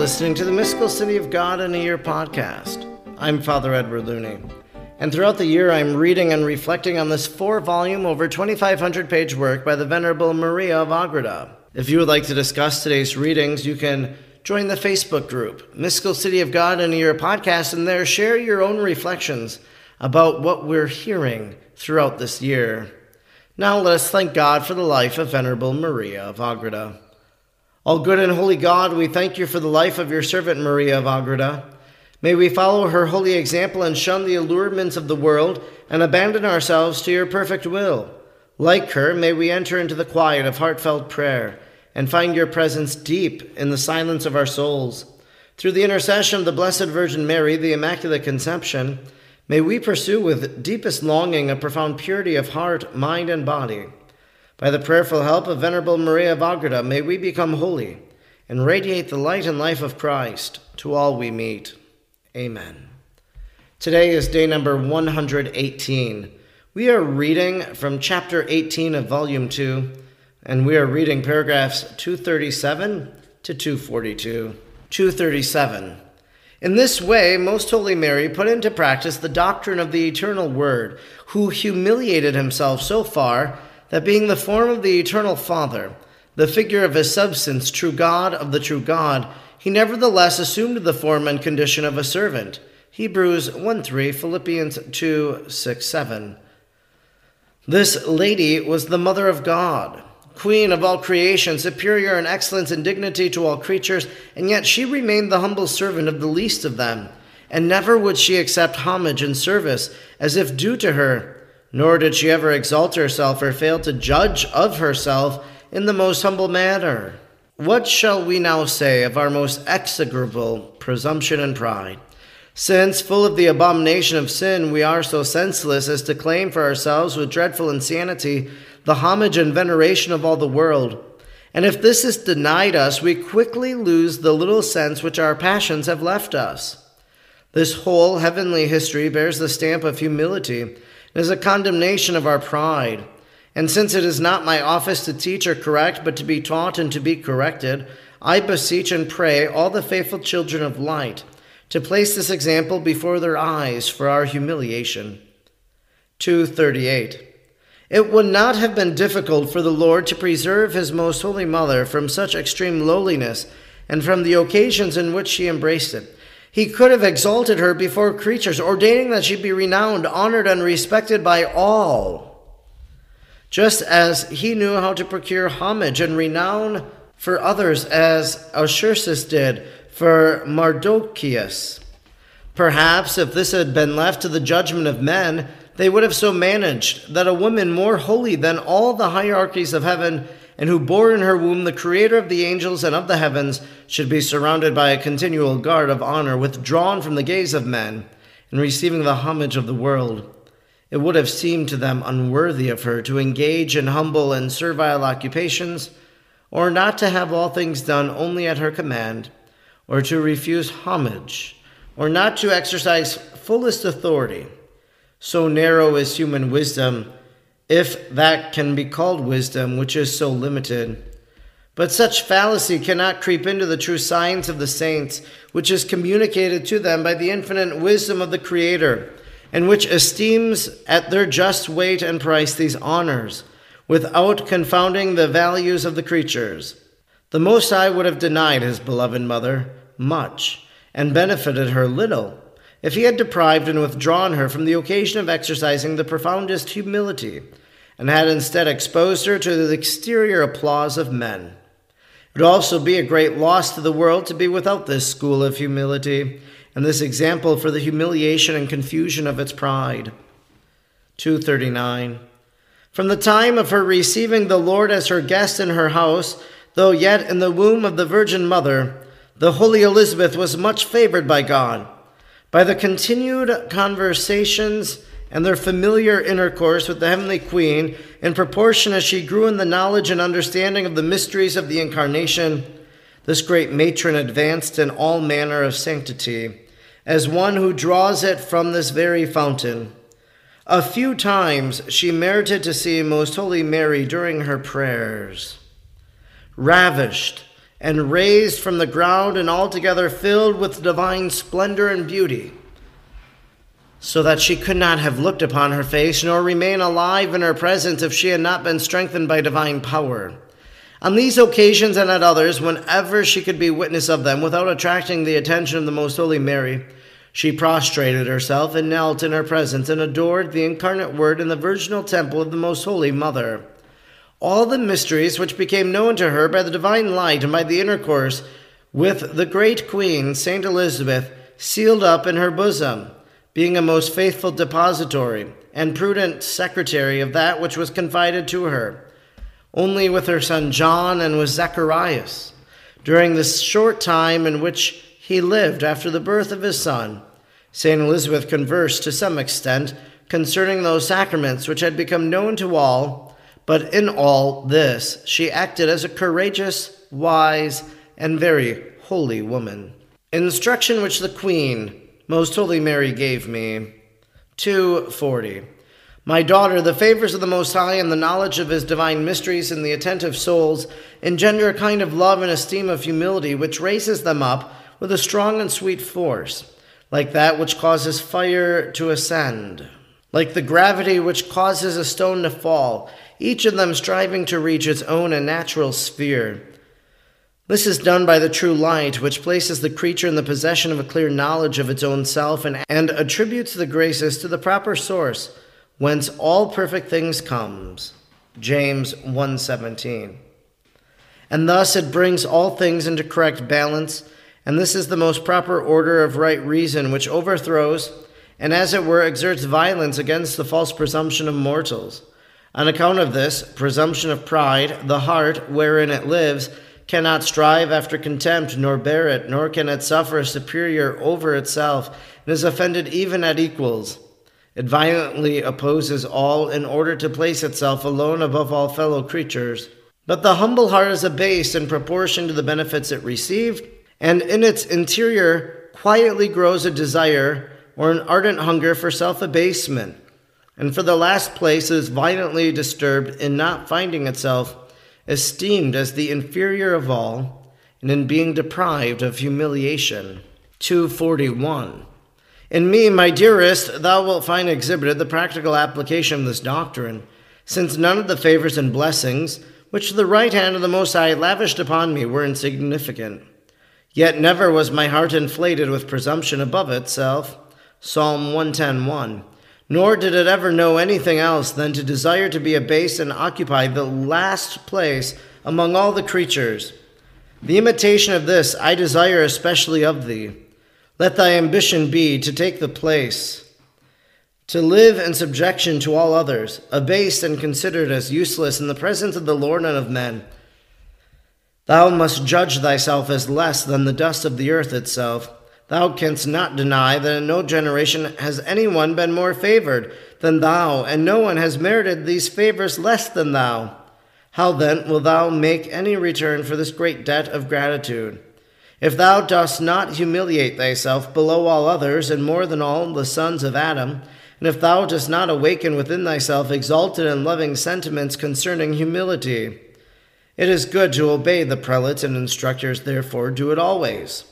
listening to the Mystical City of God in a Year podcast. I'm Father Edward Looney. And throughout the year, I'm reading and reflecting on this four volume, over 2,500 page work by the Venerable Maria of Agreda. If you would like to discuss today's readings, you can join the Facebook group, Mystical City of God in a Year podcast, and there share your own reflections about what we're hearing throughout this year. Now let us thank God for the life of Venerable Maria of Agreda. All good and holy God, we thank you for the life of your servant Maria of Agreda. May we follow her holy example and shun the allurements of the world and abandon ourselves to your perfect will. Like her, may we enter into the quiet of heartfelt prayer and find your presence deep in the silence of our souls. Through the intercession of the Blessed Virgin Mary, the Immaculate Conception, may we pursue with deepest longing a profound purity of heart, mind, and body. By the prayerful help of Venerable Maria of Agreda, may we become holy and radiate the light and life of Christ to all we meet. Amen. Today is day number 118. We are reading from chapter 18 of volume 2, and we are reading paragraphs 237 to 242. 237. In this way, Most Holy Mary put into practice the doctrine of the eternal Word, who humiliated himself so far that being the form of the eternal Father, the figure of his substance, true God of the true God, he nevertheless assumed the form and condition of a servant. Hebrews 1 3, Philippians 2 6 7. This lady was the mother of God, queen of all creation, superior in excellence and dignity to all creatures, and yet she remained the humble servant of the least of them. And never would she accept homage and service as if due to her nor did she ever exalt herself or fail to judge of herself in the most humble manner. What shall we now say of our most execrable presumption and pride? Since, full of the abomination of sin, we are so senseless as to claim for ourselves with dreadful insanity the homage and veneration of all the world. And if this is denied us, we quickly lose the little sense which our passions have left us. This whole heavenly history bears the stamp of humility it is a condemnation of our pride. And since it is not my office to teach or correct, but to be taught and to be corrected, I beseech and pray all the faithful children of light to place this example before their eyes for our humiliation. 238. It would not have been difficult for the Lord to preserve his most holy mother from such extreme lowliness and from the occasions in which she embraced it he could have exalted her before creatures, ordaining that she be renowned, honored, and respected by all. Just as he knew how to procure homage and renown for others, as Ahasuerus did for Mardochæus. Perhaps if this had been left to the judgment of men, they would have so managed that a woman more holy than all the hierarchies of heaven and who bore in her womb the Creator of the angels and of the heavens, should be surrounded by a continual guard of honor, withdrawn from the gaze of men, and receiving the homage of the world. It would have seemed to them unworthy of her to engage in humble and servile occupations, or not to have all things done only at her command, or to refuse homage, or not to exercise fullest authority. So narrow is human wisdom if that can be called wisdom, which is so limited. But such fallacy cannot creep into the true science of the saints, which is communicated to them by the infinite wisdom of the Creator, and which esteems at their just weight and price these honors, without confounding the values of the creatures. The Most High would have denied his beloved mother much, and benefited her little, if he had deprived and withdrawn her from the occasion of exercising the profoundest humility and had instead exposed her to the exterior applause of men. It would also be a great loss to the world to be without this school of humility and this example for the humiliation and confusion of its pride. 239. From the time of her receiving the Lord as her guest in her house, though yet in the womb of the Virgin Mother, the holy Elizabeth was much favored by God. By the continued conversations and their familiar intercourse with the heavenly queen, in proportion as she grew in the knowledge and understanding of the mysteries of the incarnation, this great matron advanced in all manner of sanctity, as one who draws it from this very fountain. A few times she merited to see Most Holy Mary during her prayers. Ravished and raised from the ground and altogether filled with divine splendor and beauty, so that she could not have looked upon her face nor remain alive in her presence if she had not been strengthened by divine power. On these occasions and at others, whenever she could be witness of them without attracting the attention of the Most Holy Mary, she prostrated herself and knelt in her presence and adored the incarnate Word in the virginal temple of the Most Holy Mother. All the mysteries which became known to her by the divine light and by the intercourse with the great Queen, Saint Elizabeth, sealed up in her bosom, being a most faithful depository and prudent secretary of that which was confided to her only with her son John and with Zacharias, during the short time in which he lived after the birth of his son. St. Elizabeth conversed to some extent concerning those sacraments which had become known to all, but in all this she acted as a courageous, wise, and very holy woman. Instruction which the Queen, Most Holy Mary, gave me. 240. My daughter, the favors of the Most High and the knowledge of his divine mysteries in the attentive souls engender a kind of love and esteem of humility which raises them up with a strong and sweet force, like that which causes fire to ascend, like the gravity which causes a stone to fall, each of them striving to reach its own and natural sphere. This is done by the true light, which places the creature in the possession of a clear knowledge of its own self and, and attributes the graces to the proper source whence all perfect things comes. James 1:17. And thus it brings all things into correct balance, and this is the most proper order of right reason which overthrows and as it were exerts violence against the false presumption of mortals. On account of this presumption of pride, the heart wherein it lives cannot strive after contempt, nor bear it, nor can it suffer a superior over itself, and is offended even at equals. It violently opposes all in order to place itself alone above all fellow creatures. But the humble heart is abased in proportion to the benefits it received, and in its interior quietly grows a desire or an ardent hunger for self abasement. And for the last place is violently disturbed in not finding itself esteemed as the inferior of all, and in being deprived of humiliation. 241. In me, my dearest, thou wilt find exhibited the practical application of this doctrine, since none of the favors and blessings which the right hand of the Most High lavished upon me were insignificant. Yet never was my heart inflated with presumption above itself. Psalm 110:1. Nor did it ever know anything else than to desire to be abased and occupy the last place among all the creatures. The imitation of this I desire especially of thee let thy ambition be to take the place, to live in subjection to all others, abased and considered as useless in the presence of the Lord and of men. Thou must judge thyself as less than the dust of the earth itself. Thou canst not deny that in no generation has any one been more favored than thou, and no one has merited these favors less than thou. How then wilt thou make any return for this great debt of gratitude? If thou dost not humiliate thyself below all others, and more than all the sons of Adam, and if thou dost not awaken within thyself exalted and loving sentiments concerning humility, it is good to obey the prelates and instructors, therefore do it always.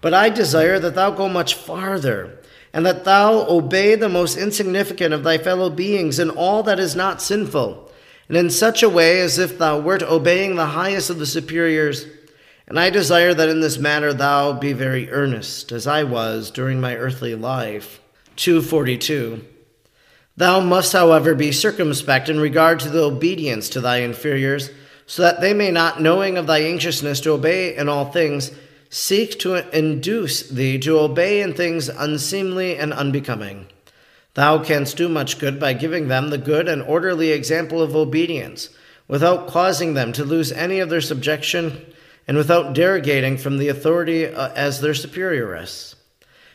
But I desire that thou go much farther, and that thou obey the most insignificant of thy fellow beings in all that is not sinful, and in such a way as if thou wert obeying the highest of the superiors and I desire that in this matter thou be very earnest, as I was during my earthly life. 242. Thou must, however, be circumspect in regard to the obedience to thy inferiors, so that they may not, knowing of thy anxiousness to obey in all things, seek to induce thee to obey in things unseemly and unbecoming. Thou canst do much good by giving them the good and orderly example of obedience, without causing them to lose any of their subjection and without derogating from the authority uh, as their superioress.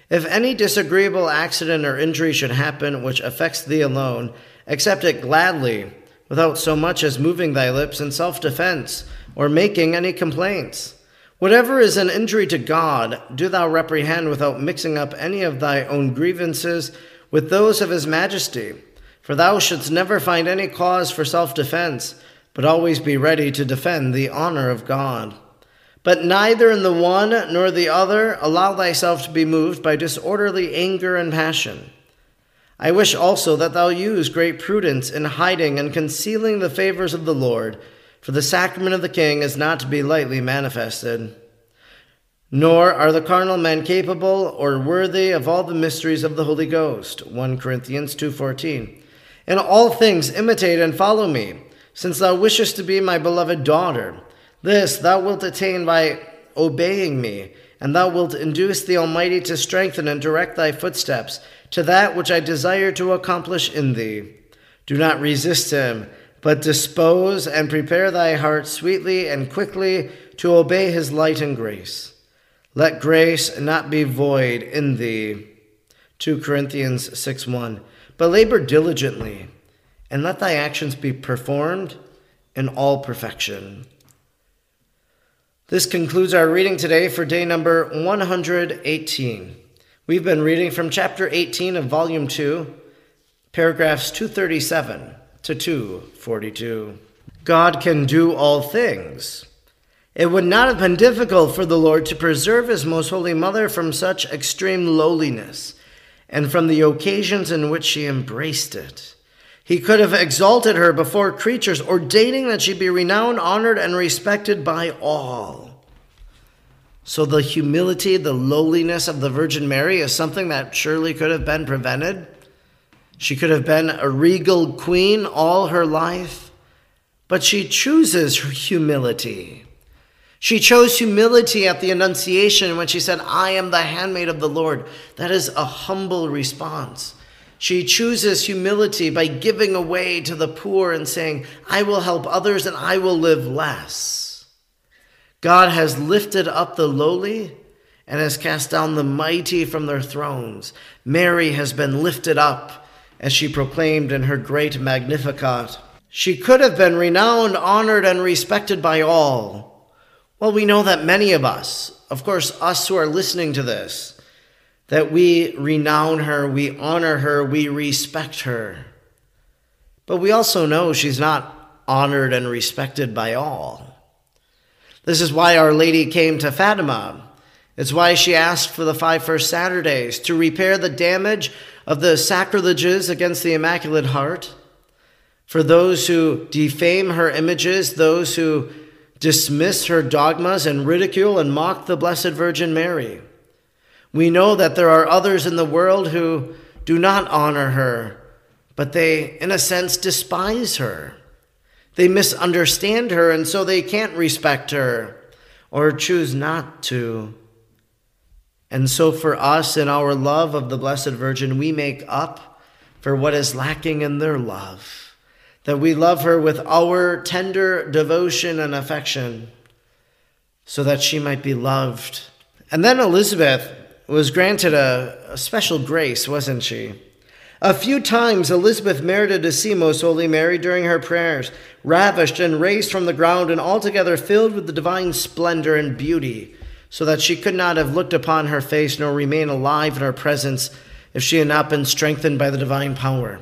If any disagreeable accident or injury should happen which affects thee alone, accept it gladly, without so much as moving thy lips in self defense or making any complaints. Whatever is an injury to God, do thou reprehend without mixing up any of thy own grievances with those of his majesty. For thou shouldst never find any cause for self defense, but always be ready to defend the honor of God. But neither in the one nor the other allow thyself to be moved by disorderly anger and passion. I wish also that thou use great prudence in hiding and concealing the favors of the Lord, for the sacrament of the king is not to be lightly manifested. Nor are the carnal men capable or worthy of all the mysteries of the Holy Ghost. 1 Corinthians 2:14. In all things imitate and follow me, since thou wishest to be my beloved daughter. This thou wilt attain by obeying me, and thou wilt induce the Almighty to strengthen and direct thy footsteps to that which I desire to accomplish in thee. Do not resist him, but dispose and prepare thy heart sweetly and quickly to obey his light and grace. Let grace not be void in thee. 2 Corinthians 6 1. But labor diligently, and let thy actions be performed in all perfection. This concludes our reading today for day number 118. We've been reading from chapter 18 of volume 2, paragraphs 237 to 242. God can do all things. It would not have been difficult for the Lord to preserve his most holy mother from such extreme lowliness and from the occasions in which she embraced it. He could have exalted her before creatures, ordaining that she be renowned, honored, and respected by all. So the humility, the lowliness of the Virgin Mary is something that surely could have been prevented. She could have been a regal queen all her life, but she chooses humility. She chose humility at the Annunciation when she said, I am the handmaid of the Lord. That is a humble response. She chooses humility by giving away to the poor and saying, I will help others and I will live less. God has lifted up the lowly and has cast down the mighty from their thrones. Mary has been lifted up as she proclaimed in her great Magnificat. She could have been renowned, honored, and respected by all. Well, we know that many of us, of course, us who are listening to this, that we renown her, we honor her, we respect her. But we also know she's not honored and respected by all. This is why Our Lady came to Fatima. It's why she asked for the five first Saturdays to repair the damage of the sacrileges against the Immaculate Heart, for those who defame her images, those who dismiss her dogmas and ridicule and mock the Blessed Virgin Mary. We know that there are others in the world who do not honor her, but they, in a sense, despise her. They misunderstand her, and so they can't respect her or choose not to. And so, for us, in our love of the Blessed Virgin, we make up for what is lacking in their love. That we love her with our tender devotion and affection, so that she might be loved. And then Elizabeth was granted a, a special grace, wasn't she? A few times Elizabeth merited to see Most Holy Mary during her prayers, ravished and raised from the ground and altogether filled with the divine splendor and beauty, so that she could not have looked upon her face nor remain alive in her presence if she had not been strengthened by the divine power.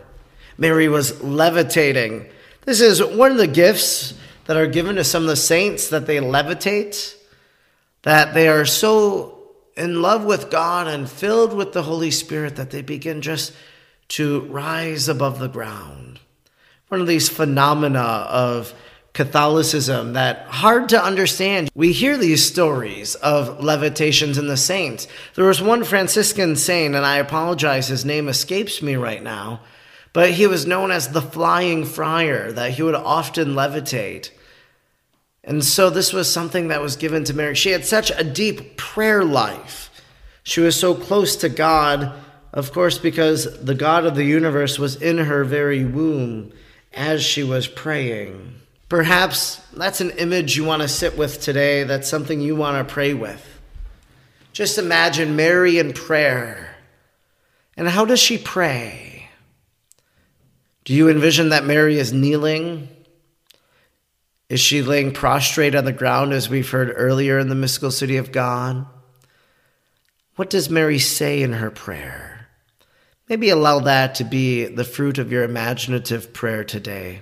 Mary was levitating. This is one of the gifts that are given to some of the saints that they levitate, that they are so in love with God and filled with the Holy Spirit that they begin just to rise above the ground. One of these phenomena of Catholicism that hard to understand. We hear these stories of levitations in the saints. There was one Franciscan saint, and I apologize, his name escapes me right now, but he was known as the flying friar, that he would often levitate. And so this was something that was given to Mary. She had such a deep prayer life. She was so close to God, of course, because the God of the universe was in her very womb as she was praying. Perhaps that's an image you want to sit with today. That's something you want to pray with. Just imagine Mary in prayer. And how does she pray? Do you envision that Mary is kneeling? Is she laying prostrate on the ground as we've heard earlier in the mystical city of God? What does Mary say in her prayer? Maybe allow that to be the fruit of your imaginative prayer today.